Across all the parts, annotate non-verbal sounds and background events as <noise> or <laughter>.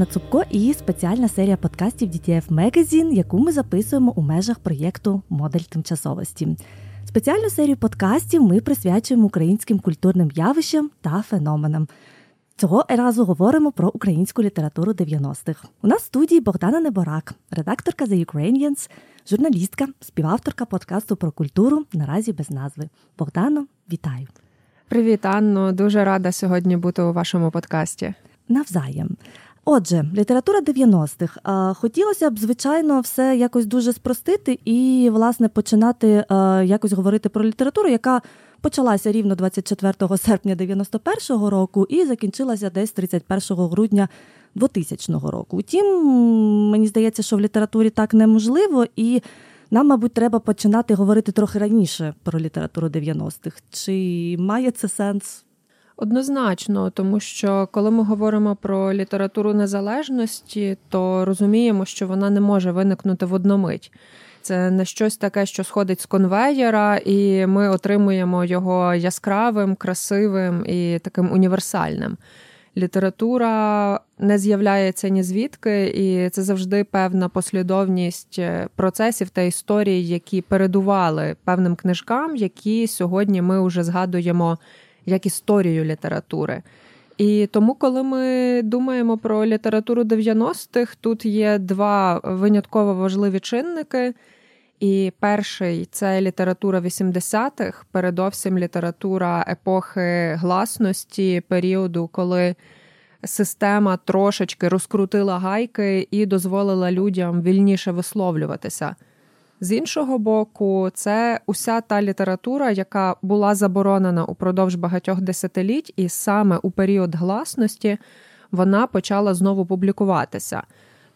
Анна Цупко і спеціальна серія подкастів DTF Magazine, яку ми записуємо у межах проєкту Модель тимчасовості. Спеціальну серію подкастів ми присвячуємо українським культурним явищам та феноменам. Цього разу говоримо про українську літературу 90-х. У нас в студії Богдана Неборак, редакторка The Ukrainians, журналістка, співавторка подкасту про культуру наразі без назви. Богдано, вітаю! Привіт, Анно. Дуже рада сьогодні бути у вашому подкасті. Навзаєм. Отже, література 90-х. Хотілося б, звичайно, все якось дуже спростити і, власне, починати якось говорити про літературу, яка почалася рівно 24 серпня 91-го року і закінчилася десь 31 грудня 2000 року. Утім, мені здається, що в літературі так неможливо, і нам, мабуть, треба починати говорити трохи раніше про літературу 90-х. Чи має це сенс? Однозначно, тому що коли ми говоримо про літературу незалежності, то розуміємо, що вона не може виникнути в одномить. Це не щось таке, що сходить з конвеєра, і ми отримуємо його яскравим, красивим і таким універсальним. Література не з'являється ні звідки, і це завжди певна послідовність е, процесів та історій, які передували певним книжкам, які сьогодні ми вже згадуємо як історію літератури. І тому, коли ми думаємо про літературу 90-х, тут є два винятково важливі чинники. І перший це література 80-х, передовсім література епохи гласності, періоду, коли система трошечки розкрутила гайки і дозволила людям вільніше висловлюватися. З іншого боку, це уся та література, яка була заборонена упродовж багатьох десятиліть, і саме у період гласності вона почала знову публікуватися.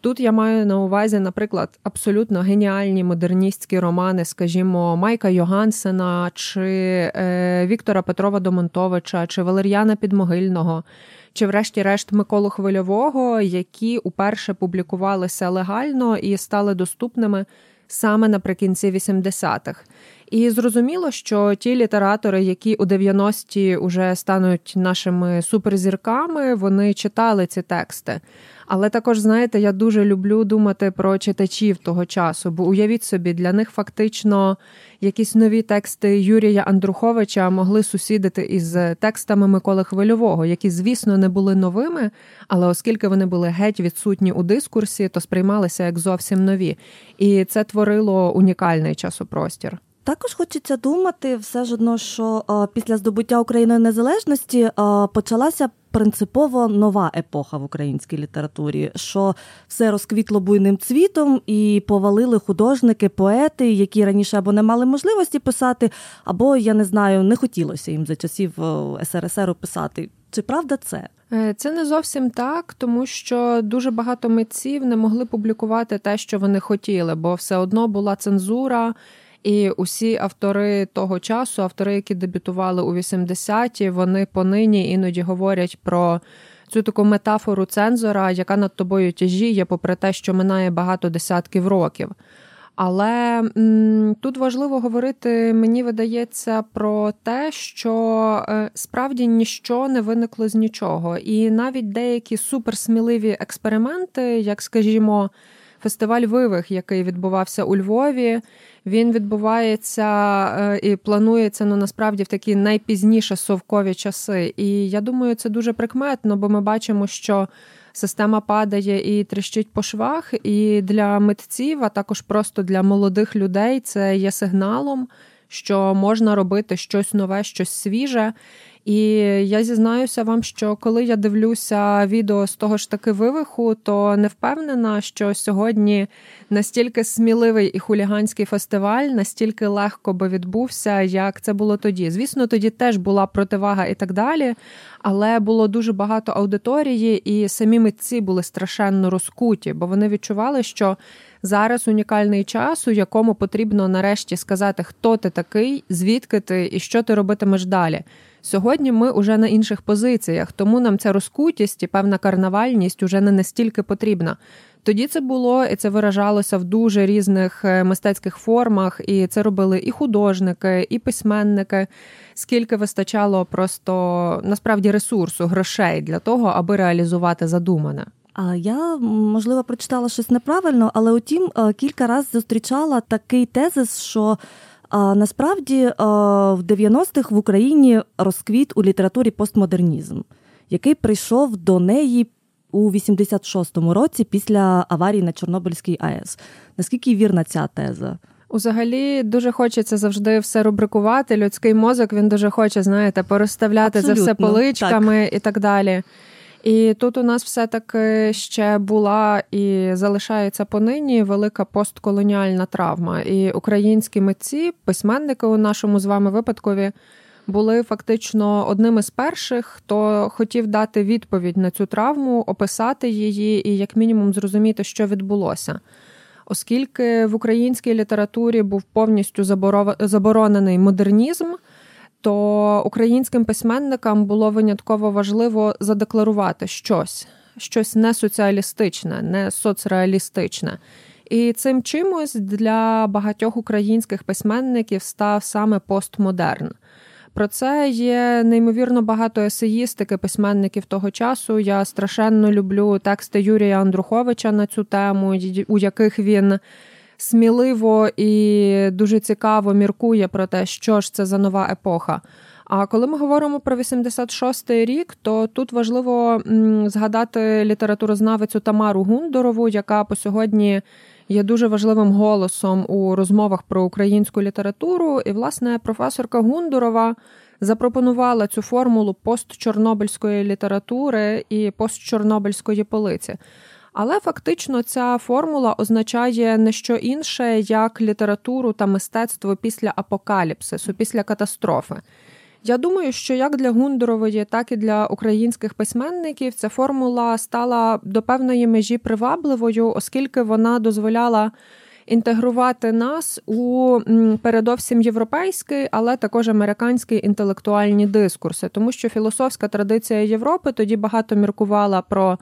Тут я маю на увазі, наприклад, абсолютно геніальні модерністські романи, скажімо, Майка Йогансена, чи е, Віктора Петрова Домонтовича, чи Валер'яна Підмогильного, чи, врешті-решт, Миколу Хвильового, які уперше публікувалися легально і стали доступними саме наприкінці 80-х. І зрозуміло, що ті літератори, які у 90-ті вже стануть нашими суперзірками, вони читали ці тексти. Але також, знаєте, я дуже люблю думати про читачів того часу, бо уявіть собі, для них фактично якісь нові тексти Юрія Андруховича могли сусідити із текстами Миколи Хвильового, які, звісно, не були новими, але оскільки вони були геть відсутні у дискурсі, то сприймалися як зовсім нові. І це творило унікальний часопростір. Також хочеться думати все ж одно, що після здобуття України незалежності почалася принципово нова епоха в українській літературі, що все розквітло буйним цвітом і повалили художники, поети, які раніше або не мали можливості писати, або я не знаю, не хотілося їм за часів СРСР писати. Чи правда це? Е, це не зовсім так, тому що дуже багато митців не могли публікувати те, що вони хотіли, бо все одно була цензура. І усі автори того часу, автори, які дебютували у 80-ті, вони понині іноді говорять про цю таку метафору цензора, яка над тобою тяжіє, попри те, що минає багато десятків років. Але м, тут важливо говорити, мені видається, про те, що е, справді ніщо не виникло з нічого. І навіть деякі суперсміливі експерименти, як скажімо, фестиваль вивих, який відбувався у Львові. Він відбувається е, і планується ну насправді в такі найпізніше совкові часи. І я думаю, це дуже прикметно, бо ми бачимо, що система падає і тріщить по швах. І для митців, а також просто для молодих людей, це є сигналом, що можна робити щось нове, щось свіже. І я зізнаюся вам, що коли я дивлюся відео з того ж таки вивиху, то не впевнена, що сьогодні настільки сміливий і хуліганський фестиваль, настільки легко би відбувся, як це було тоді. Звісно, тоді теж була противага і так далі, але було дуже багато аудиторії, і самі митці були страшенно розкуті, бо вони відчували, що. Зараз унікальний час, у якому потрібно нарешті сказати, хто ти такий, звідки ти і що ти робитимеш далі. Сьогодні ми вже на інших позиціях, тому нам ця розкутість і певна карнавальність уже не настільки потрібна. Тоді це було і це виражалося в дуже різних е, мистецьких формах, і це робили і художники, і письменники. Скільки вистачало просто насправді ресурсу, грошей для того, аби реалізувати задумане. А я можливо прочитала щось неправильно, але утім кілька разів зустрічала такий тезис, що насправді в 90-х в Україні розквіт у літературі постмодернізм, який прийшов до неї у 86-му році після аварії на Чорнобильській АЕС. Наскільки вірна ця теза? Взагалі дуже хочеться завжди все рубрикувати. Людський мозок він дуже хоче, знаєте, порозставляти Абсолютно, за все поличками так. і так далі. І тут у нас все-таки ще була і залишається понині велика постколоніальна травма. І українські митці, письменники у нашому з вами випадкові були фактично одними з перших, хто хотів дати відповідь на цю травму, описати її і, як мінімум, зрозуміти, що відбулося. Оскільки в українській літературі був повністю заборонений модернізм, то українським письменникам було винятково важливо задекларувати щось, щось не соціалістичне, не соцреалістичне. І цим чимось для багатьох українських письменників став саме постмодерн. Про це є неймовірно багато есеїстики письменників того часу. Я страшенно люблю тексти Юрія Андруховича на цю тему, у яких він сміливо і дуже цікаво міркує про те, що ж це за нова епоха. А коли ми говоримо про 86-й рік, то тут важливо згадати літературознавицю Тамару Гундорову, яка по сьогодні є дуже важливим голосом у розмовах про українську літературу. І, власне, професорка Гундорова запропонувала цю формулу постчорнобильської літератури і постчорнобильської полиці. Але фактично ця формула означає не що інше, як літературу та мистецтво після апокаліпсису, після катастрофи. Я думаю, що як для Гундорової, так і для українських письменників ця формула стала до певної межі привабливою, оскільки вона дозволяла інтегрувати нас у передовсім європейський, але також американський інтелектуальні дискурси, тому що філософська традиція Європи тоді багато міркувала про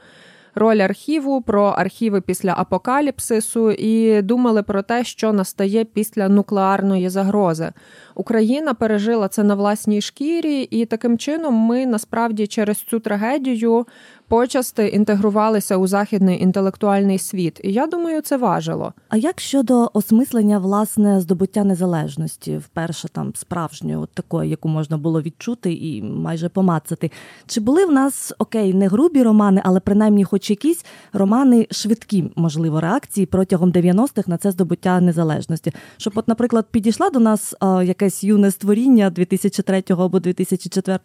роль архіву, про архіви після апокаліпсису і думали про те, що настає після нуклеарної загрози. Україна пережила це на власній шкірі, і таким чином ми насправді через цю трагедію почасти інтегрувалися у західний інтелектуальний світ. І я думаю, це важило. А як щодо осмислення власне здобуття незалежності, вперше там справжньої, от такої, яку можна було відчути і майже помацати, чи були в нас окей, не грубі романи, але принаймні, хоч якісь романи швидкі, можливо, реакції протягом 90-х на це здобуття незалежності? Щоб, от, наприклад, підійшла до нас а, якесь юне створіння 2003 або 2004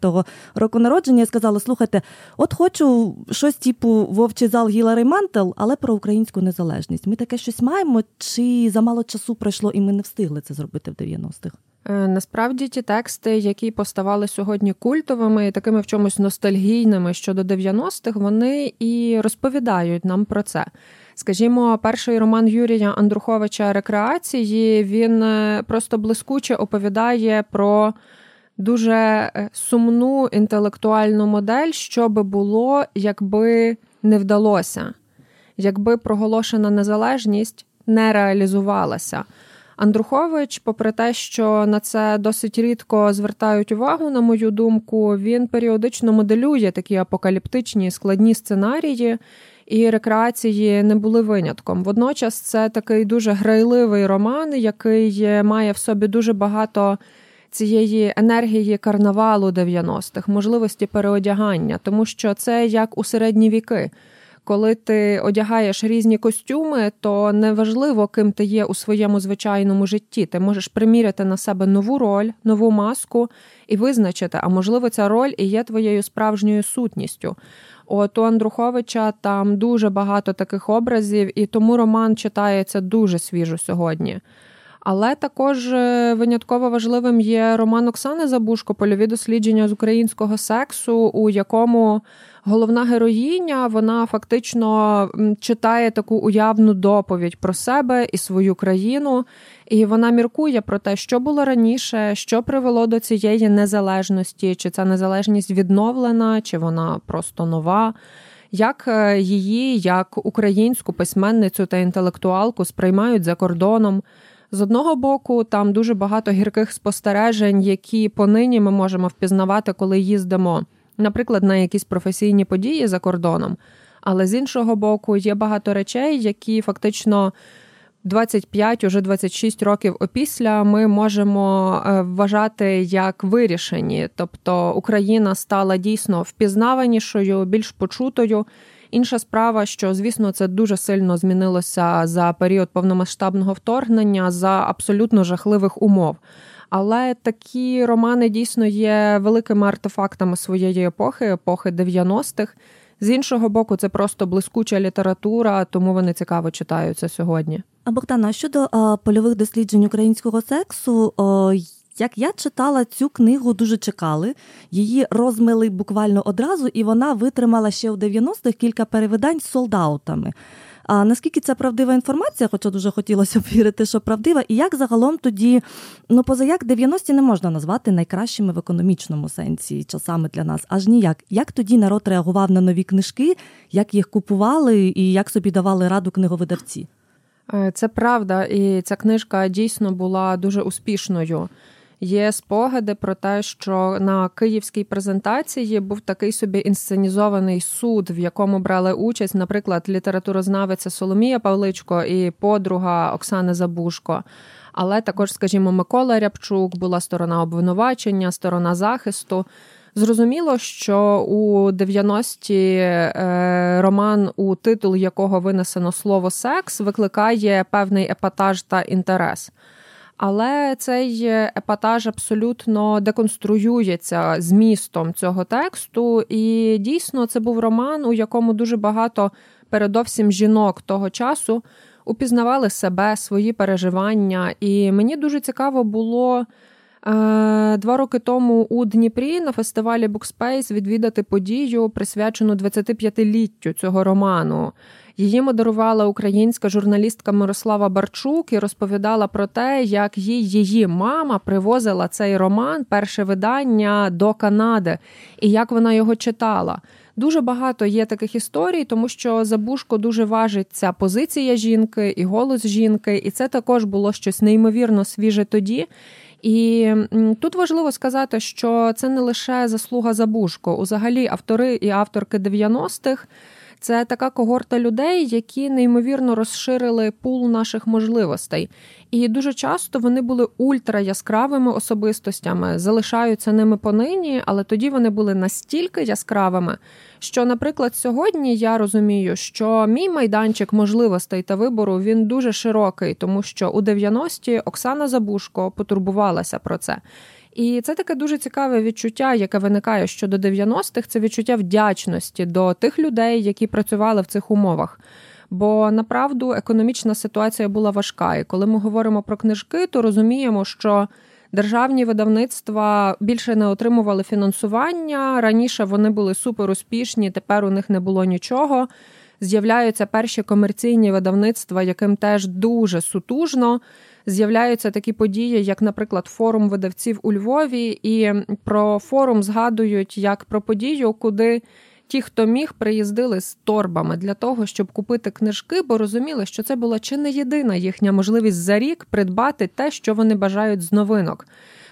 року народження і сказала: слухайте, от хочу щось типу вовчий зал Гілари Мантел, але про українську незалежність. Ми таке щось маємо, чи замало часу пройшло, і ми не встигли це зробити в 90-х? Е, насправді ті тексти, які поставали сьогодні культовими такими в чомусь ностальгійними щодо 90-х, вони і розповідають нам про це. Скажімо, перший роман Юрія Андруховича Рекреації він е, просто блискуче оповідає про дуже е, сумну інтелектуальну модель, що би було, якби не вдалося, якби проголошена незалежність не реалізувалася. Андрухович, попри те, що на це досить рідко звертають увагу, на мою думку, він періодично моделює такі апокаліптичні складні сценарії, і рекреації не були винятком. Водночас це такий дуже грайливий роман, який має в собі дуже багато цієї енергії карнавалу 90-х, можливості переодягання, тому що це як у середні віки. Коли ти одягаєш різні костюми, то неважливо, ким ти є у своєму звичайному житті. Ти можеш приміряти на себе нову роль, нову маску і визначити, а можливо, ця роль і є твоєю справжньою сутністю. От у Андруховича там дуже багато таких образів, і тому роман читається дуже свіжо сьогодні. Але також е, винятково важливим є роман Оксани Забушко Польові дослідження з українського сексу, у якому головна героїня вона фактично читає таку уявну доповідь про себе і свою країну, і вона міркує про те, що було раніше, що привело до цієї незалежності, чи ця незалежність відновлена, чи вона просто нова. Як е, її, як українську письменницю та інтелектуалку сприймають за кордоном? З одного боку, там дуже багато гірких спостережень, які понині ми можемо впізнавати, коли їздимо, наприклад, на якісь професійні події за кордоном. Але з іншого боку, є багато речей, які фактично 25, уже 26 років опісля ми можемо е, вважати як вирішені. Тобто Україна стала дійсно впізнаванішою, більш почутою. Інша справа, що звісно це дуже сильно змінилося за період повномасштабного вторгнення за абсолютно жахливих умов. Але такі романи дійсно є великими артефактами своєї епохи, епохи 90-х. З іншого боку, це просто блискуча література, тому вони цікаво читаються сьогодні. А Богдана, щодо а, польових досліджень українського сексу, о, як я читала цю книгу, дуже чекали. Її розмили буквально одразу, і вона витримала ще у 90-х кілька перевидань з солдаутами. А наскільки це правдива інформація, хоча дуже хотілося б вірити, що правдива, і як загалом тоді, ну поза як 90-ті не можна назвати найкращими в економічному сенсі часами для нас, аж ніяк. Як тоді народ реагував на нові книжки, як їх купували і як собі давали раду книговидавці? Е, це правда, і ця книжка дійсно була дуже успішною. Є спогади про те, що на київській презентації був такий собі інсценізований суд, в якому брали участь, наприклад, літературознавиця Соломія Павличко і подруга Оксани Забушко. Але також, скажімо, Микола Рябчук була сторона обвинувачення, сторона захисту. Зрозуміло, що у 90-ті е, роман, у титул якого винесено слово секс, викликає певний епатаж та інтерес. Але цей епатаж абсолютно деконструюється змістом цього тексту, і дійсно це був роман, у якому дуже багато, передовсім жінок того часу упізнавали себе, свої переживання. І мені дуже цікаво було. Е, два роки тому у Дніпрі на фестивалі Book Space відвідати подію, присвячену 25-літтю цього роману. Її модерувала українська журналістка Мирослава Барчук і розповідала про те, як їй її мама привозила цей роман, перше видання до Канади, і як вона його читала. Дуже багато є таких історій, тому що Забушко дуже важить ця позиція жінки і голос жінки, і це також було щось неймовірно свіже тоді. І тут важливо сказати, що це не лише заслуга Забушко. Узагалі, автори і авторки 90-х це така когорта людей, які неймовірно розширили пул наших можливостей. І дуже часто вони були ультра яскравими особистостями, залишаються ними понині, але тоді вони були настільки яскравими, що, наприклад, сьогодні я розумію, що мій майданчик можливостей та вибору він дуже широкий, тому що у 90-ті Оксана Забушко потурбувалася про це. І це таке дуже цікаве відчуття, яке виникає щодо 90-х, це відчуття вдячності до тих людей, які працювали в цих умовах. Бо направду економічна ситуація була важка. І коли ми говоримо про книжки, то розуміємо, що державні видавництва більше не отримували фінансування. Раніше вони були супер успішні, тепер у них не було нічого. З'являються перші комерційні видавництва, яким теж дуже сутужно з'являються такі події, як, наприклад, форум видавців у Львові, і про форум згадують як про подію, куди ті, хто міг, приїздили з торбами для того, щоб купити книжки, бо розуміли, що це була чи не єдина їхня можливість за рік придбати те, що вони бажають з новинок.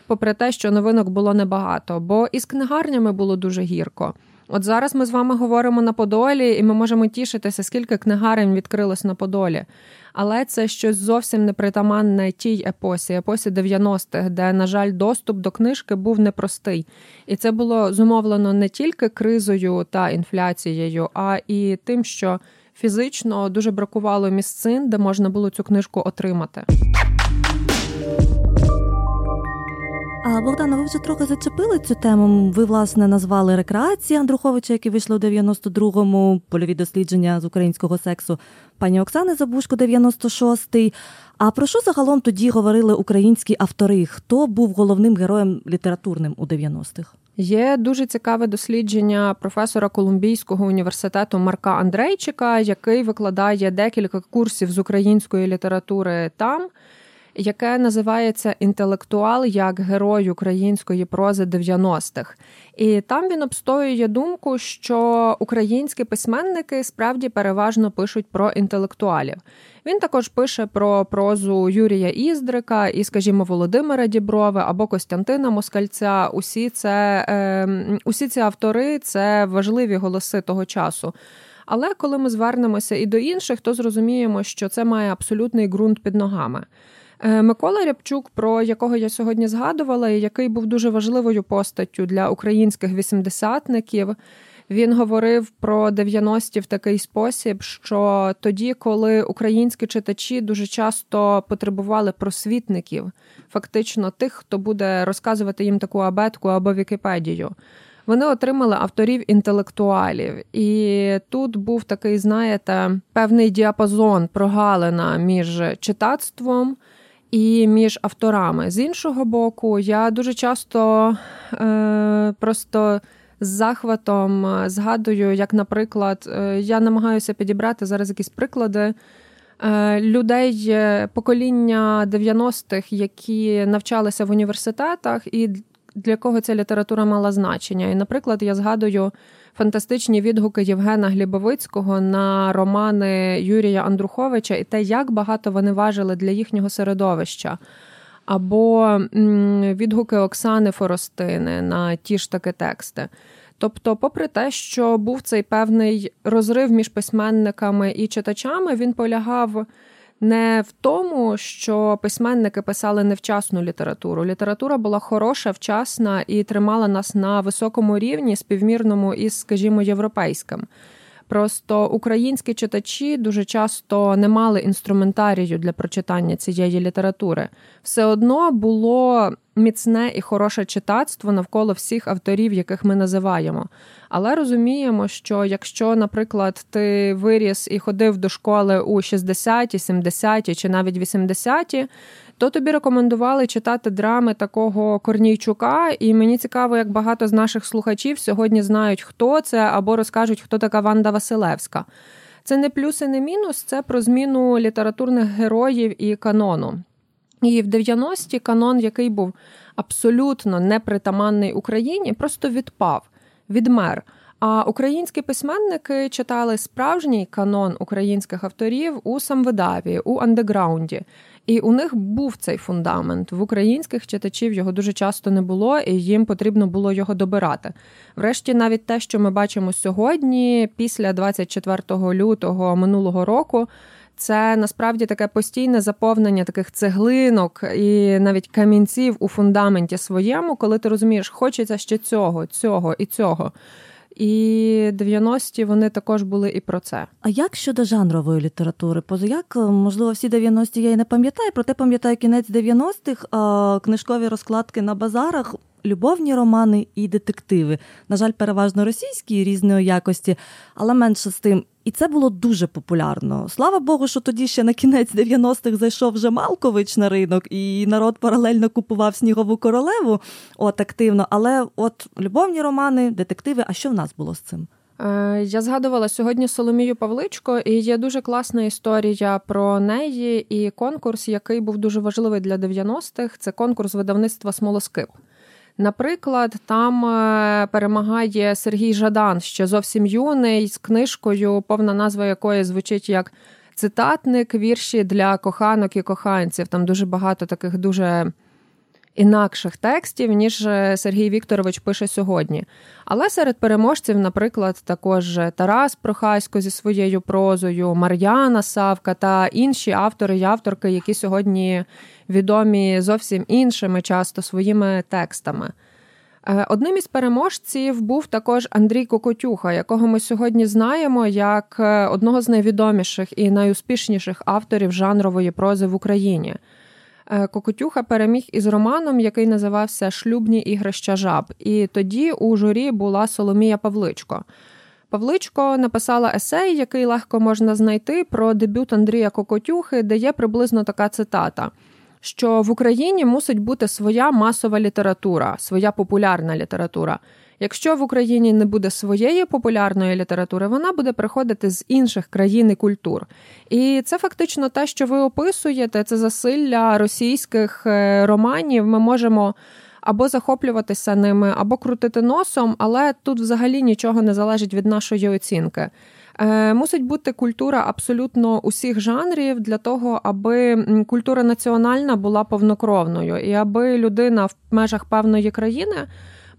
Попри те, що новинок було небагато, бо із книгарнями було дуже гірко. От зараз ми з вами говоримо на Подолі, і ми можемо тішитися, скільки книгарень відкрилось на Подолі. Але це щось зовсім непритаманне тій епосі, епосі 90-х, де, на жаль, доступ до книжки був непростий. І це було зумовлено не тільки кризою та інфляцією, а і тим, що фізично дуже бракувало місцин, де можна було цю книжку отримати. А Богдана, ви вже трохи зачепили цю тему. Ви, власне, назвали рекреації Андруховича, які вийшли у 92-му, польові дослідження з українського сексу пані Оксани Забушко, 96-й. А про що загалом тоді говорили українські автори? Хто був головним героєм літературним у 90-х? Є дуже цікаве дослідження професора Колумбійського університету Марка Андрейчика, який викладає декілька курсів з української літератури там яке називається Інтелектуал як герой української прози 90-х. І там він обстоює думку, що українські письменники справді переважно пишуть про інтелектуалів. Він також пише про прозу Юрія Іздрика і, скажімо, Володимира Діброви або Костянтина Москальця. Усі це е, усі ці автори це важливі голоси того часу. Але коли ми звернемося і до інших, то зрозуміємо, що це має абсолютний ґрунт під ногами. Е, Микола Рябчук, про якого я сьогодні згадувала, і який був дуже важливою постаттю для українських вісімдесятників. Він говорив про 90-ті в такий спосіб, що тоді, коли українські читачі дуже часто потребували просвітників, фактично тих, хто буде розказувати їм таку абетку або Вікіпедію. Вони отримали авторів інтелектуалів, і тут був такий, знаєте, певний діапазон прогалина між читацтвом і між авторами. З іншого боку, я дуже часто е, просто з захватом е, згадую, як, наприклад, е, я намагаюся підібрати зараз якісь приклади. Е, людей покоління 90-х, які навчалися в університетах, і для кого ця література мала значення. І, наприклад, я згадую фантастичні відгуки Євгена Глібовицького на романи Юрія Андруховича і те, як багато вони важили для їхнього середовища. Або відгуки Оксани Форостини на ті ж таки тексти. Тобто, попри те, що був цей певний розрив між письменниками і читачами, він полягав не в тому, що письменники писали невчасну літературу. Література була хороша, вчасна і тримала нас на високому рівні, співмірному із, скажімо, європейським. Просто українські читачі дуже часто не мали інструментарію для прочитання цієї літератури. Все одно було міцне і хороше читацтво навколо всіх авторів, яких ми називаємо. Але розуміємо, що якщо, наприклад, ти виріс і ходив до школи у 60-ті, 70-ті чи навіть 80-ті, то тобі рекомендували читати драми такого Корнійчука, і мені цікаво, як багато з наших слухачів сьогодні знають, хто це, або розкажуть, хто така Ванда Василевська. Це не плюс і не мінус, це про зміну літературних героїв і канону. І в 90-ті канон, який був абсолютно непритаманний Україні, просто відпав, відмер. А українські письменники читали справжній канон українських авторів у самвидаві, у андеграунді. І у них був цей фундамент. В українських читачів його дуже часто не було, і їм потрібно було його добирати. Врешті, навіть те, що ми бачимо сьогодні, після 24 лютого минулого року. Це насправді таке постійне заповнення таких цеглинок і навіть камінців у фундаменті своєму, коли ти розумієш, хочеться ще цього, цього і цього. І 90-ті вони також були і про це. А як щодо жанрової літератури? Позаяк, можливо, всі 90-ті я і не пам'ятаю, проте пам'ятаю кінець 90-х, книжкові розкладки на базарах любовні романи і детективи. На жаль, переважно російські різної якості, але менше з тим. І це було дуже популярно. Слава Богу, що тоді ще на кінець 90-х зайшов вже Малкович на ринок, і народ паралельно купував снігову королеву от активно. Але от любовні романи, детективи. А що в нас було з цим? Е, я згадувала сьогодні Соломію Павличко, і є дуже класна історія про неї і конкурс, який був дуже важливий для 90-х. Це конкурс видавництва Смолоскип. Наприклад, там е, перемагає Сергій Жадан, ще зовсім юний, з книжкою, повна назва якої звучить як цитатник вірші для коханок і коханців. Там дуже багато таких дуже інакших текстів, ніж е, Сергій Вікторович пише сьогодні. Але серед переможців, наприклад, також Тарас Прохасько зі своєю прозою, Мар'яна Савка та інші автори і авторки, які сьогодні відомі зовсім іншими, часто своїми текстами. Е, одним із переможців був також Андрій Кокотюха, якого ми сьогодні знаємо як е, одного з найвідоміших і найуспішніших авторів жанрової прози в Україні. Е, Кокотюха переміг із романом, який називався Шлюбні ігрища жаб. І тоді у журі була Соломія Павличко. Павличко написала есей, який легко можна знайти про дебют Андрія Кокотюхи, де є приблизно така цитата. Що в Україні мусить бути своя масова література, своя популярна література. Якщо в Україні не буде своєї популярної літератури, вона буде приходити з інших країн і культур. І це фактично те, що ви описуєте, це засилля російських е, романів. Ми можемо. Або захоплюватися ними, або крутити носом, але тут взагалі нічого не залежить від нашої оцінки. Е, мусить бути культура абсолютно усіх жанрів для того, аби культура національна була повнокровною, і аби людина в межах певної країни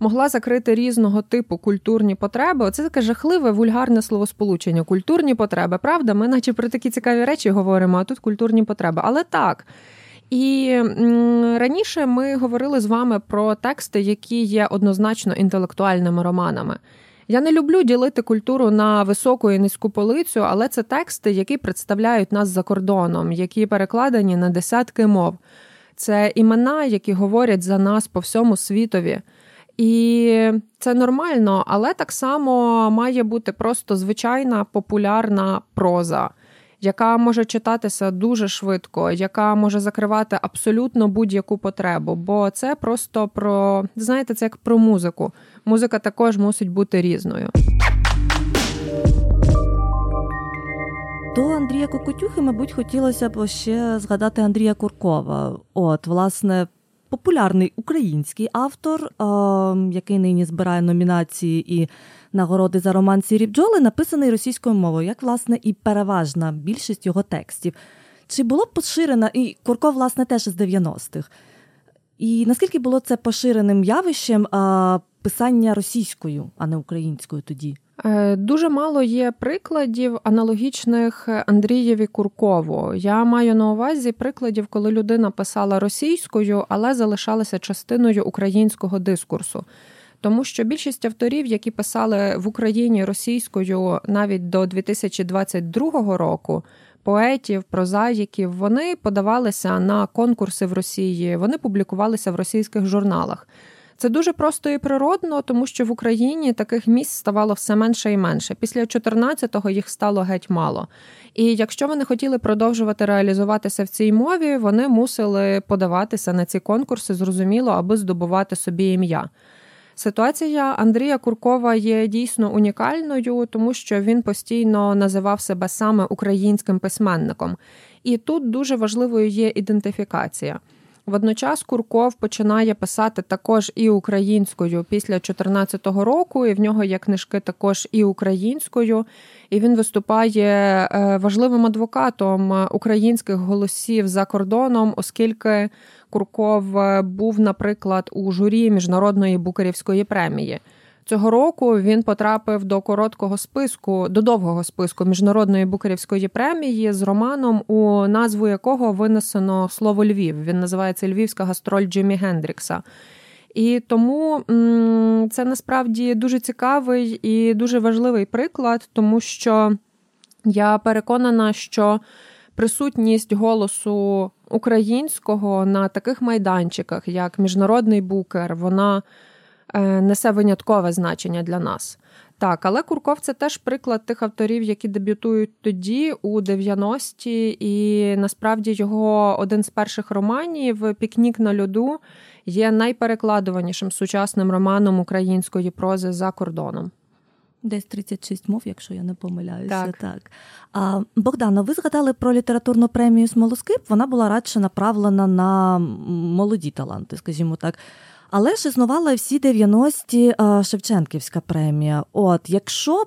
могла закрити різного типу культурні потреби. Оце таке жахливе вульгарне словосполучення. Культурні потреби. Правда, ми, наче про такі цікаві речі говоримо, а тут культурні потреби. Але так. І раніше ми говорили з вами про тексти, які є однозначно інтелектуальними романами. Я не люблю ділити культуру на високу і низьку полицю, але це тексти, які представляють нас за кордоном, які перекладені на десятки мов. Це імена, які говорять за нас по всьому світові. І це нормально, але так само має бути просто звичайна популярна проза яка може читатися дуже швидко, яка може закривати абсолютно будь-яку потребу. Бо це просто про знаєте, це як про музику. Музика також мусить бути різною. До Андрія Кокотюхи, мабуть, хотілося б ще згадати Андрія Куркова. От, власне, популярний український автор, який нині збирає номінації і нагороди за роман Сірі бджоли, написаний російською мовою, як власне і переважна більшість його текстів. Чи було поширено, і Курко, власне, теж з 90-х. І наскільки було це поширеним явищем а, писання російською, а не українською тоді? Е, дуже мало є прикладів аналогічних Андрієві Куркову. Я маю на увазі прикладів, коли людина писала російською, але залишалася частиною українського дискурсу. Тому що більшість авторів, які писали в Україні російською навіть до 2022 року, поетів, прозаїків, вони подавалися на конкурси в Росії, вони публікувалися в російських журналах. Це дуже просто і природно, тому що в Україні таких місць ставало все менше і менше. Після 14-го їх стало геть мало. І якщо вони хотіли продовжувати реалізуватися в цій мові, вони мусили подаватися на ці конкурси, зрозуміло, аби здобувати собі ім'я. Ситуація Андрія Куркова є дійсно унікальною, тому що він постійно називав себе саме українським письменником. І тут дуже важливою є ідентифікація. Водночас Курков починає писати також і українською після 2014 року, і в нього є книжки також і українською. І він виступає е, важливим адвокатом українських голосів за кордоном, оскільки Курков е, був, наприклад, у журі міжнародної букарівської премії. Цього року він потрапив до короткого списку, до довгого списку міжнародної букарівської премії з романом, у назву якого винесено слово Львів. Він називається Львівська гастроль Джиммі Гендрікса. І тому це насправді дуже цікавий і дуже важливий приклад, тому що я переконана, що присутність голосу українського на таких майданчиках, як міжнародний букер, вона несе виняткове значення для нас. Так, але Курков це теж приклад тих авторів, які дебютують тоді, у 90-ті, і насправді його один з перших романів Пікнік на льоду є найперекладуванішим сучасним романом української прози за кордоном. Десь 36 мов, якщо я не помиляюся. Так. так. А, Богдано, ви згадали про літературну премію Смолоскип. Вона була радше направлена на молоді таланти, скажімо так. Але ж існувала всі 90-ті Шевченківська премія. От, якщо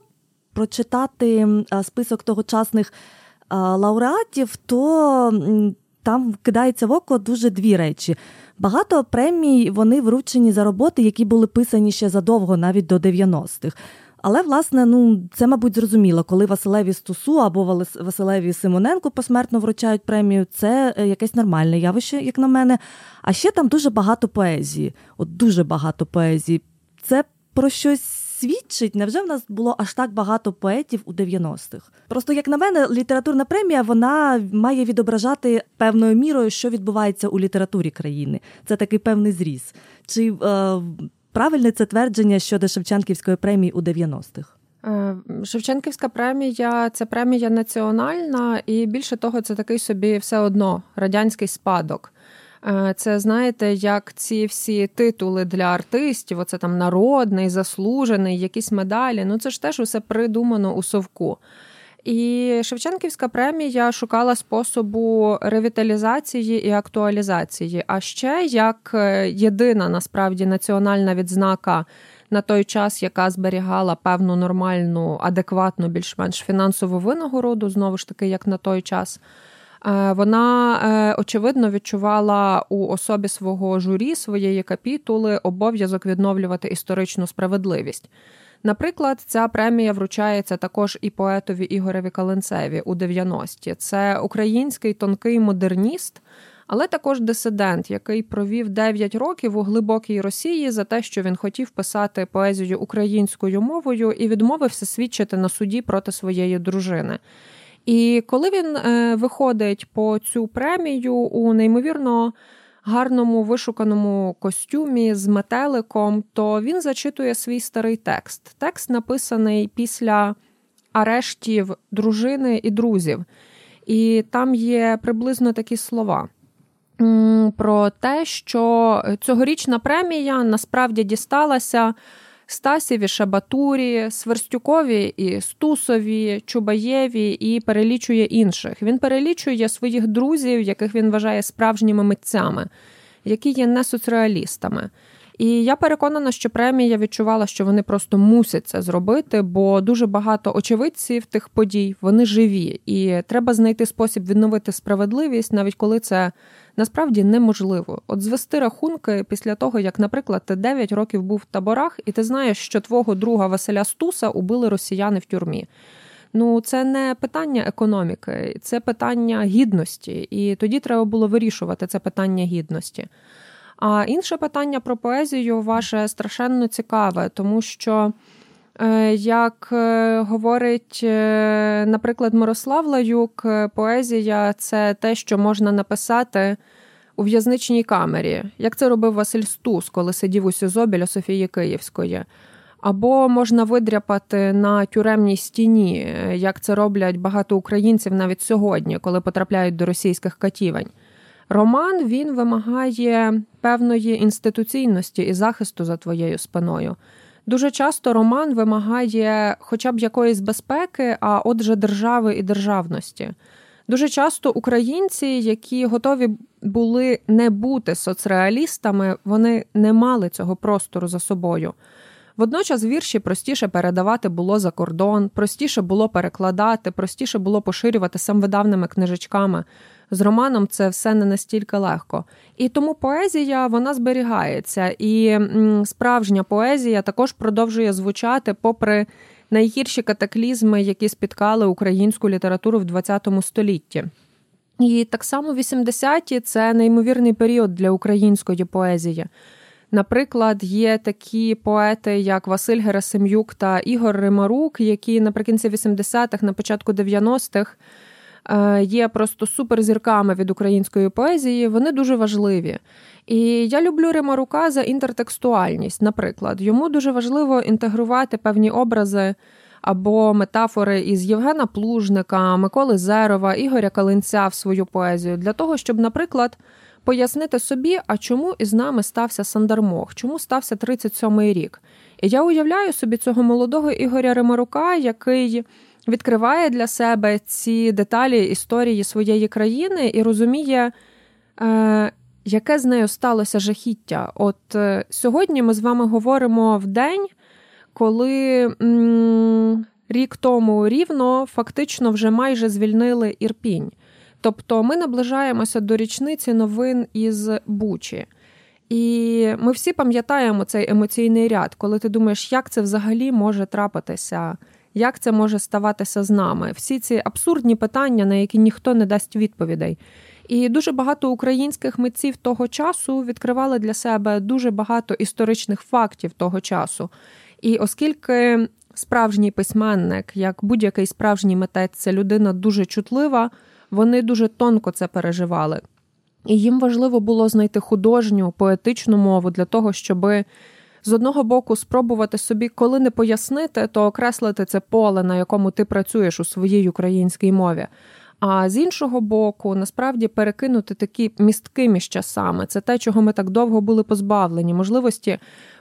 прочитати список тогочасних лауреатів, то там кидається в око дуже дві речі. Багато премій вони вручені за роботи, які були писані ще задовго, навіть до 90-х. Але, власне, ну це, мабуть, зрозуміло, коли Василеві Стусу або Василеві Симоненко посмертно вручають премію, це е, якесь нормальне явище, як на мене. А ще там дуже багато поезії. От дуже багато поезії. Це про щось свідчить. Невже в нас було аж так багато поетів у 90-х? Просто, як на мене, літературна премія вона має відображати певною мірою, що відбувається у літературі країни. Це такий певний зріз. Чи е, правильне це твердження щодо Шевченківської премії у 90-х? Е, Шевченківська премія це премія національна, і більше того, це такий собі все одно радянський спадок. Е, це знаєте, як ці всі титули для артистів, оце там народний, заслужений, якісь медалі. Ну це ж теж усе придумано у совку. І Шевченківська премія шукала способу ревіталізації і актуалізації. А ще як е, єдина насправді національна відзнака на той час, яка зберігала певну нормальну, адекватну, більш-менш фінансову винагороду, знову ж таки, як на той час. Е, вона е, очевидно відчувала у особі свого журі своєї капітули обов'язок відновлювати історичну справедливість. Наприклад, ця премія вручається також і поетові Ігореві Каленцеві у 90-ті. Це український тонкий модерніст, але також дисидент, який провів 9 років у глибокій Росії за те, що він хотів писати поезію українською мовою і відмовився свідчити на суді проти своєї дружини. І коли він е, виходить по цю премію у неймовірно гарному вишуканому костюмі з метеликом, то він зачитує свій старий текст. Текст написаний після арештів дружини і друзів. І там є приблизно такі слова. Про те, що цьогорічна премія насправді дісталася Стасєві, Шабатурі, Сверстюкові і Стусові, Чубаєві і перелічує інших. Він перелічує своїх друзів, яких він вважає справжніми митцями, які є не соцреалістами. І я переконана, що премія відчувала, що вони просто мусять це зробити, бо дуже багато очевидців тих подій вони живі, і треба знайти спосіб відновити справедливість, навіть коли це насправді неможливо. От звести рахунки після того, як, наприклад, ти 9 років був в таборах, і ти знаєш, що твого друга Василя Стуса убили росіяни в тюрмі. Ну, це не питання економіки, це питання гідності, і тоді треба було вирішувати це питання гідності. А інше питання про поезію ваше страшенно цікаве, тому що, е, як е, говорить, е, наприклад, Мирослав Лаюк, поезія це те, що можна написати у в'язничній камері, як це робив Василь Стус, коли сидів у СІЗО біля Софії Київської. Або можна видряпати на тюремній стіні, як це роблять багато українців навіть сьогодні, коли потрапляють до російських катівень. Роман він вимагає певної інституційності і захисту за твоєю спиною. Дуже часто роман вимагає хоча б якоїсь безпеки, а отже, держави і державності. Дуже часто українці, які готові були не бути соцреалістами, вони не мали цього простору за собою. Водночас вірші простіше передавати було за кордон, простіше було перекладати, простіше було поширювати самовидавними книжечками з романом це все не настільки легко. І тому поезія вона зберігається, і справжня поезія також продовжує звучати попри найгірші катаклізми, які спіткали українську літературу в ХХ столітті. І так само 80-ті – це неймовірний період для української поезії. Наприклад, є такі поети, як Василь Герасим'юк та Ігор Римарук, які наприкінці 80-х, на початку 90-х Е, є просто суперзірками від української поезії, вони дуже важливі. І я люблю Римарука за інтертекстуальність. Наприклад, йому дуже важливо інтегрувати певні образи або метафори із Євгена Плужника, Миколи Зерова, Ігоря Калинця в свою поезію, для того, щоб, наприклад, пояснити собі, а чому із нами стався Сандармох, чому стався 37-й рік. І я уявляю собі цього молодого Ігоря Римарука, який відкриває для себе ці деталі історії своєї країни і розуміє, е, яке з нею сталося жахіття. От е, сьогодні ми з вами говоримо в день, коли м, рік тому рівно фактично вже майже звільнили Ірпінь. Тобто ми наближаємося до річниці новин із Бучі. І ми всі пам'ятаємо цей емоційний ряд, коли ти думаєш, як це взагалі може трапитися як це може ставатися з нами? Всі ці абсурдні питання, на які ніхто не дасть відповідей. І дуже багато українських митців того часу відкривали для себе дуже багато історичних фактів того часу. І оскільки справжній письменник, як будь-який справжній митець, це людина дуже чутлива, вони дуже тонко це переживали. І їм важливо було знайти художню, поетичну мову для того, щоби з одного боку спробувати собі, коли не пояснити, то окреслити це поле, на якому ти працюєш у своїй українській мові. А з іншого боку, насправді перекинути такі містки між часами. Це те, чого ми так довго були позбавлені. Можливості,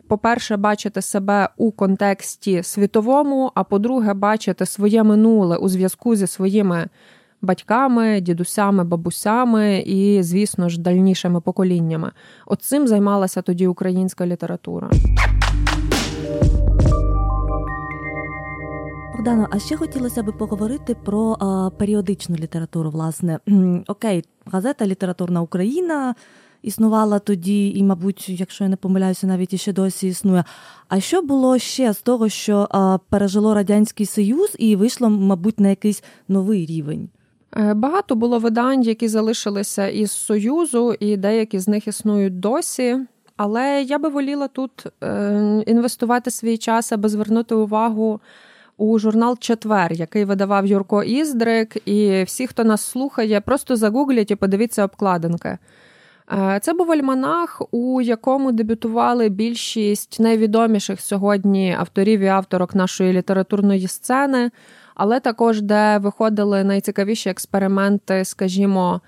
по-перше, бачити себе у контексті світовому, а по-друге, бачити своє минуле у зв'язку зі своїми батьками, дідусями, бабусями і, звісно ж, дальнішими поколіннями. От цим займалася тоді українська література. Богдано, а ще хотілося б поговорити про а, періодичну літературу. Власне, окей, газета Літературна Україна існувала тоді, і, мабуть, якщо я не помиляюся, навіть і ще досі існує. А що було ще з того, що а, пережило радянський союз і вийшло, мабуть, на якийсь новий рівень? Е, багато було видань, які залишилися із Союзу, і деякі з них існують досі. Але я би воліла тут е, інвестувати свій час, аби звернути увагу у журнал Четвер, який видавав Юрко Іздрик. І всі, хто нас слухає, просто загуглять і подивіться обкладинки. Е, це був альманах, у якому дебютували більшість найвідоміших сьогодні авторів і авторок нашої літературної сцени, але також де виходили найцікавіші експерименти, скажімо.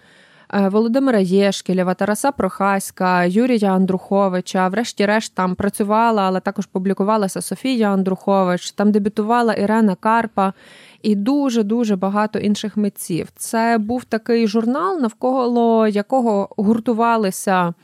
Е, Володимира Єшкілєва, Тараса Прохаська, Юрія Андруховича. Врешті-решт там працювала, але також публікувалася Софія Андрухович. Там дебютувала Ірена Карпа і дуже дуже багато інших митців. Це був такий журнал, навколо якого гуртувалися.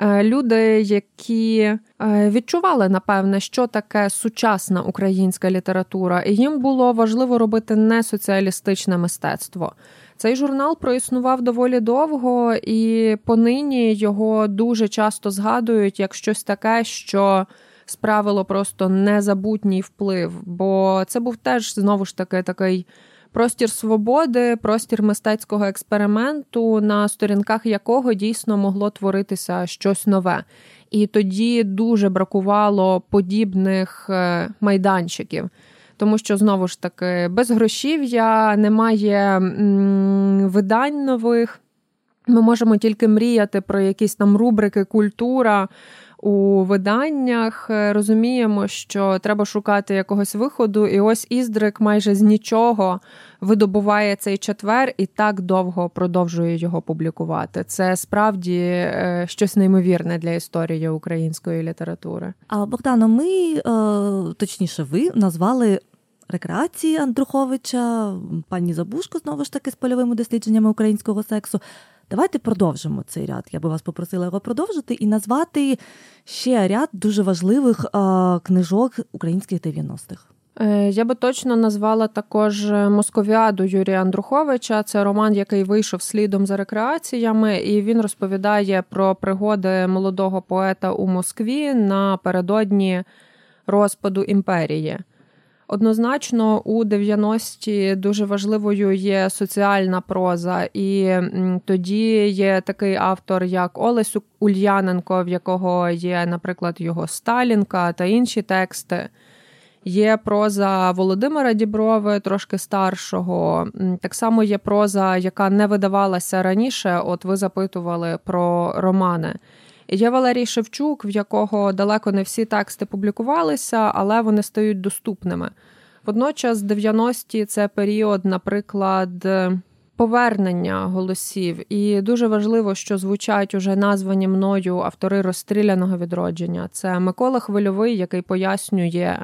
Е, люди, які відчували, напевне, що таке сучасна українська література, і їм було важливо робити не соціалістичне мистецтво. Цей журнал проіснував доволі довго, і понині його дуже часто згадують як щось таке, що справило просто незабутній вплив. Бо це був теж знову ж таки такий. Простір свободи, простір мистецького експерименту, на сторінках якого дійсно могло творитися щось нове. І тоді дуже бракувало подібних е, майданчиків тому що знову ж таки без грошів'я немає видань нових. Ми можемо тільки мріяти про якісь там рубрики культура. У виданнях розуміємо, що треба шукати якогось виходу, і ось Іздрик майже з нічого видобуває цей четвер і так довго продовжує його публікувати. Це справді е, щось неймовірне для історії української літератури. А Богдано, ми е, точніше, ви назвали рекреації Андруховича, пані Забушко знову ж таки з польовими дослідженнями українського сексу. Давайте продовжимо цей ряд. Я би вас попросила його продовжити і назвати ще ряд дуже важливих е, книжок українських 90-х. Е, я би точно назвала також Московіаду Юрія Андруховича. Це роман, який вийшов слідом за рекреаціями, і він розповідає про пригоди молодого поета у Москві напередодні розпаду імперії. Однозначно, у 90-ті дуже важливою є соціальна проза, і тоді є такий автор, як Олесь Ульяненко, в якого є, наприклад, його Сталінка та інші тексти. Є проза Володимира Діброви, трошки старшого. Так само є проза, яка не видавалася раніше. От ви запитували про романи. Є Валерій Шевчук, в якого далеко не всі тексти публікувалися, але вони стають доступними. Водночас, 90-ті це період, наприклад, повернення голосів, і дуже важливо, що звучать уже названі мною автори розстріляного відродження. Це Микола Хвильовий, який пояснює.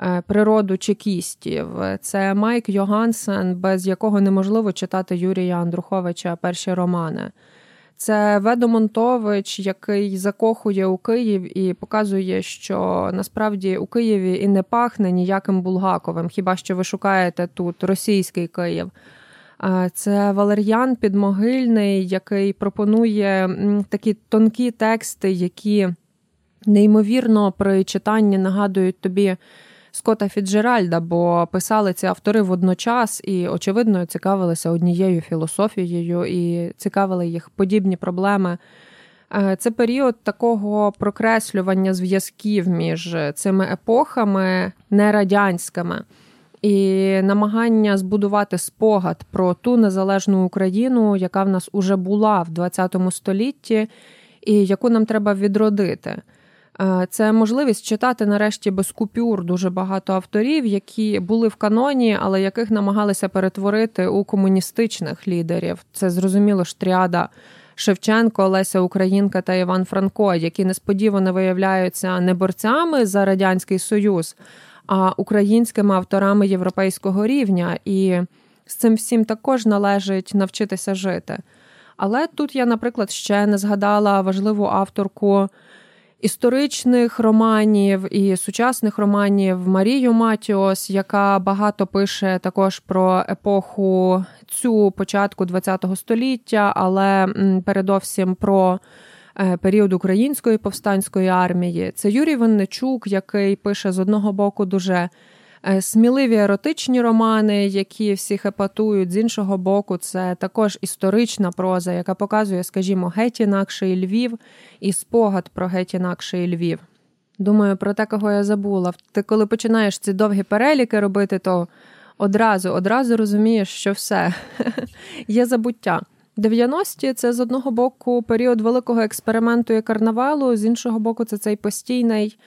Е, природу чекістів, це Майк Йогансен, без якого неможливо читати Юрія Андруховича перші романи. Це Ведо Монтович, який закохує у Київ і показує, що насправді у Києві і не пахне ніяким Булгаковим, хіба що ви шукаєте тут російський Київ. Це Валер'ян Підмогильний, який пропонує такі тонкі тексти, які неймовірно при читанні нагадують тобі. Скота Фіджеральда, бо писали ці автори водночас і, очевидно, цікавилися однією філософією і цікавили їх подібні проблеми. Е, це період такого прокреслювання зв'язків між цими епохами нерадянськими і намагання збудувати спогад про ту незалежну Україну, яка в нас уже була в ХХ столітті, і яку нам треба відродити. Е, це можливість читати нарешті без купюр дуже багато авторів, які були в каноні, але яких намагалися перетворити у комуністичних лідерів. Це зрозуміло ж тріада Шевченко, Олеся Українка та Іван Франко, які несподівано виявляються не борцями за радянський союз, а українськими авторами європейського рівня. І з цим всім також належить навчитися жити. Але тут я, наприклад, ще не згадала важливу авторку. Історичних романів і сучасних романів Марію Матіос, яка багато пише також про епоху цю початку ХХ століття, але передовсім про. Е, період української повстанської армії. Це Юрій Винничук, який пише з одного боку дуже сміливі еротичні романи, які всіх епатують. З іншого боку, це також історична проза, яка показує, скажімо, геть інакший Львів і спогад про геть інакший Львів. Думаю, про те, кого я забула. Ти коли починаєш ці довгі переліки робити, то одразу одразу розумієш, що все <laughs> є забуття. 90-ті – це з одного боку період великого експерименту і карнавалу, з іншого боку, це цей постійний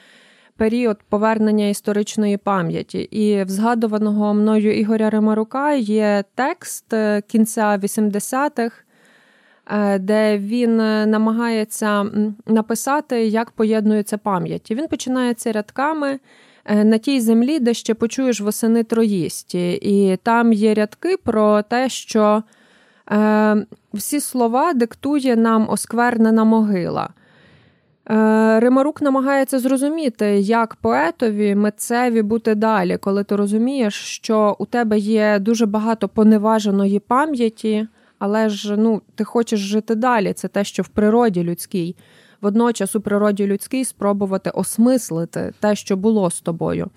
період повернення історичної пам'яті. І в згадуваного мною Ігоря Римарука є текст е, кінця 80-х, е, де він е, намагається написати, як поєднується пам'ять. Він починається рядками. На тій землі, де ще почуєш восени троїсті, і там є рядки про те, що Е, всі слова диктує нам осквернена могила. Е, Римарук намагається зрозуміти, як поетові, митцеві бути далі, коли ти розумієш, що у тебе є дуже багато поневаженої пам'яті, але ж ну, ти хочеш жити далі. Це те, що в природі людській. Водночас у природі людській спробувати осмислити те, що було з тобою.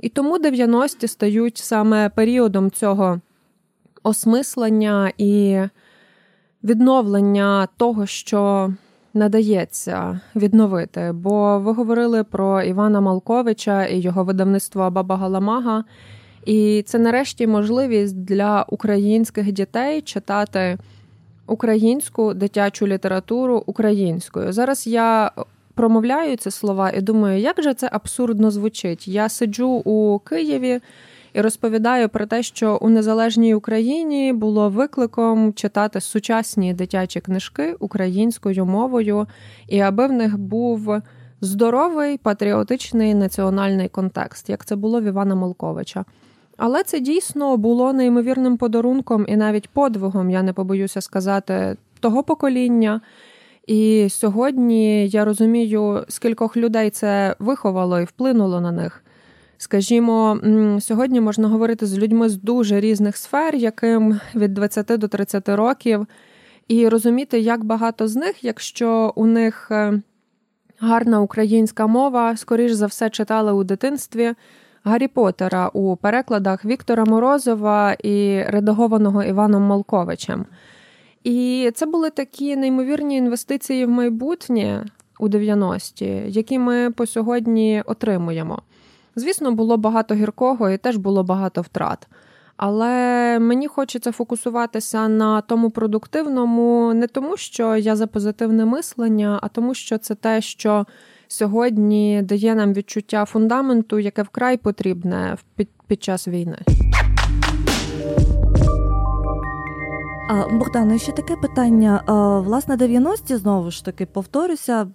І тому 90-ті стають саме періодом цього осмислення і відновлення того, що надається відновити. Бо ви говорили про Івана Малковича і його видавництво Баба Галамага. І це нарешті можливість для українських дітей читати українську дитячу літературу українською. Зараз я промовляю ці слова і думаю, як же це абсурдно звучить. Я сиджу у Києві і розповідаю про те, що у незалежній Україні було викликом читати сучасні дитячі книжки українською мовою, і аби в них був здоровий патріотичний національний контекст, як це було в Івана Молковича. Але це дійсно було неймовірним подарунком і навіть подвигом, я не побоюся сказати, того покоління. І сьогодні я розумію, скількох людей це виховало і вплинуло на них. Скажімо, сьогодні можна говорити з людьми з дуже різних сфер, яким від 20 до 30 років, і розуміти, як багато з них, якщо у них е, гарна українська мова, скоріш за все читали у дитинстві Гаррі Поттера у перекладах Віктора Морозова і редагованого Іваном Малковичем. І це були такі неймовірні інвестиції в майбутнє у 90-ті, які ми по сьогодні отримуємо. Звісно, було багато гіркого і теж було багато втрат. Але мені хочеться фокусуватися на тому продуктивному, не тому, що я за позитивне мислення, а тому, що це те, що сьогодні дає нам відчуття фундаменту, яке вкрай потрібне під, під час війни. Богдане, ще таке питання. Власне, 90-ті, знову ж таки, повторюся,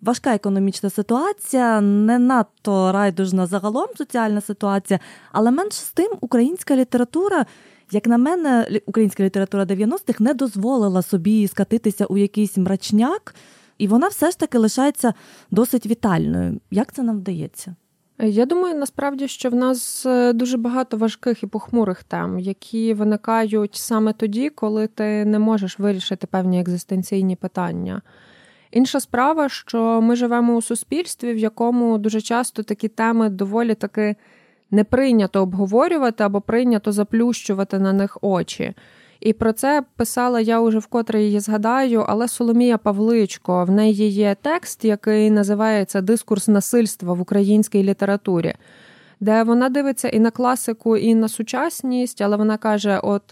важка економічна ситуація, не надто райдужна загалом соціальна ситуація, але менш з тим українська література. Як на мене, українська література 90-х не дозволила собі скатитися у якийсь мрачняк, і вона все ж таки лишається досить вітальною. Як це нам вдається? Я думаю, насправді, що в нас е, дуже багато важких і похмурих тем, які виникають саме тоді, коли ти не можеш вирішити певні екзистенційні питання. Інша справа, що ми живемо у суспільстві, в якому дуже часто такі теми доволі таки не прийнято обговорювати або прийнято заплющувати на них очі. І про це писала я уже вкотре її згадаю, але Соломія Павличко в неї є текст, який називається Дискурс насильства в українській літературі, де вона дивиться і на класику, і на сучасність, але вона каже: от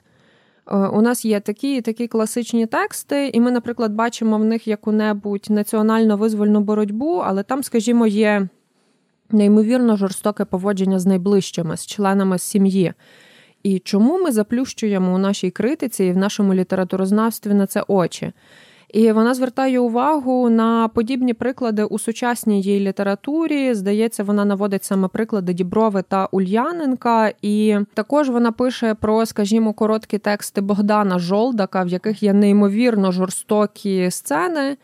у нас є такі і такі класичні тексти, і ми, наприклад, бачимо в них яку-небудь національно визвольну боротьбу, але там, скажімо, є неймовірно жорстоке поводження з найближчими, з членами сім'ї. І чому ми заплющуємо у нашій критиці і в нашому літературознавстві на це очі? І вона звертає увагу на подібні приклади у сучасній її літературі. Здається, вона наводить саме приклади Діброви та Ульяненка, і також вона пише про, скажімо, короткі тексти Богдана Жолдака, в яких є неймовірно жорстокі сцени.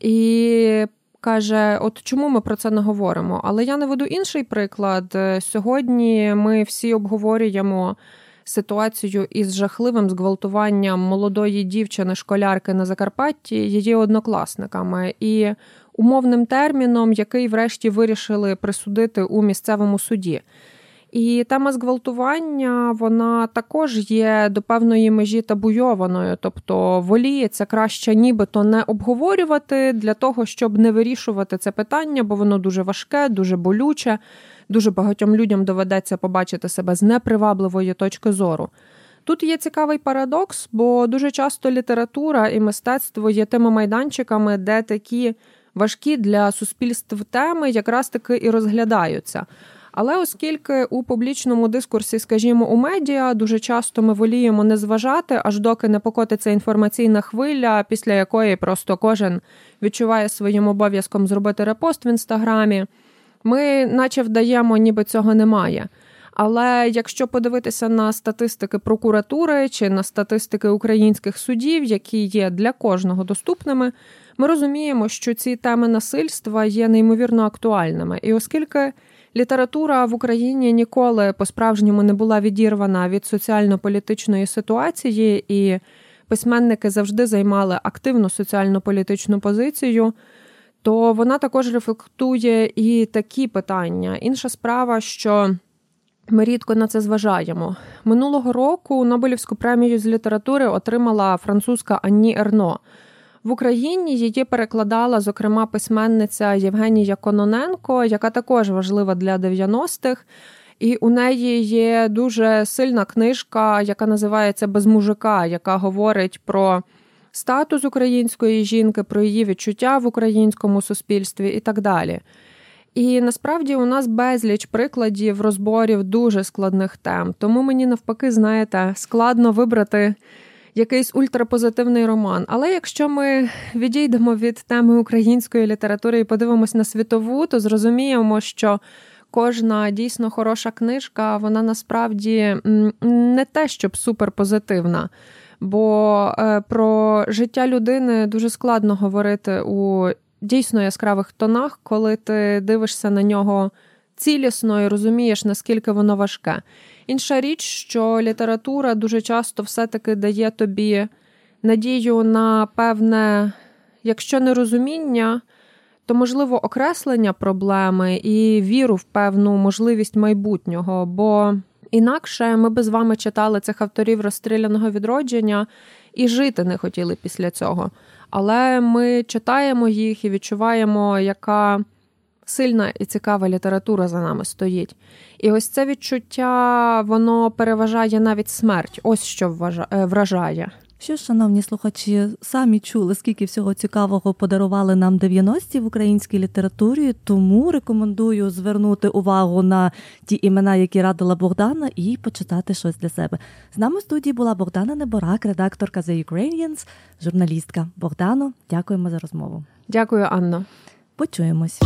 І каже: От чому ми про це не говоримо? Але я наведу інший приклад. Сьогодні ми всі обговорюємо ситуацію із жахливим зґвалтуванням молодої дівчини-школярки на Закарпатті, її однокласниками, і умовним терміном, який, врешті, вирішили присудити у місцевому суді. І тема зґвалтування вона також є до певної межі табуйованою, тобто воліється краще нібито не обговорювати для того, щоб не вирішувати це питання, бо воно дуже важке, дуже болюче. Дуже багатьом людям доведеться побачити себе з непривабливої точки зору. Тут є цікавий парадокс, бо дуже часто література і мистецтво є тими майданчиками, де такі важкі для суспільств теми якраз таки і розглядаються. Але оскільки у публічному дискурсі, скажімо, у медіа дуже часто ми воліємо не зважати, аж доки не покотиться інформаційна хвиля, після якої просто кожен відчуває своїм обов'язком зробити репост в інстаграмі, ми наче вдаємо, ніби цього немає. Але якщо подивитися на статистики прокуратури чи на статистики українських судів, які є для кожного доступними, ми розуміємо, що ці теми насильства є неймовірно актуальними. І оскільки література в Україні ніколи по-справжньому не була відірвана від соціально-політичної ситуації, і письменники завжди займали активну соціально-політичну позицію, то вона також рефлектує і такі питання. Інша справа, що ми рідко на це зважаємо. Минулого року Нобелівську премію з літератури отримала французька Анні Ерно. В Україні її перекладала, зокрема, письменниця Євгенія Кононенко, яка також важлива для 90-х. І у неї є дуже сильна книжка, яка називається Без мужика, яка говорить про статус української жінки, про її відчуття в українському суспільстві і так далі. І насправді у нас безліч прикладів розборів дуже складних тем. Тому мені навпаки, знаєте, складно вибрати якийсь ультрапозитивний роман. Але якщо ми відійдемо від теми української літератури і подивимось на світову, то зрозуміємо, що кожна дійсно хороша книжка, вона насправді не те, щоб суперпозитивна. Бо е, про життя людини дуже складно говорити у дійсно яскравих тонах, коли ти дивишся на нього цілісно і розумієш, наскільки воно важке. Інша річ, що література дуже часто все-таки дає тобі надію на певне, якщо не розуміння, то можливо окреслення проблеми і віру в певну можливість майбутнього. Бо інакше ми би з вами читали цих авторів розстріляного відродження і жити не хотіли після цього. Але ми читаємо їх і відчуваємо, яка сильна і цікава література за нами стоїть. І ось це відчуття, воно переважає навіть смерть. Ось що вважає вражає. Що, шановні слухачі, самі чули, скільки всього цікавого подарували нам 90-ті в українській літературі, тому рекомендую звернути увагу на ті імена, які радила Богдана, і почитати щось для себе. З нами в студії була Богдана Неборак, редакторка The Ukrainians, журналістка. Богдано, дякуємо за розмову. Дякую, Анно. Почуємось.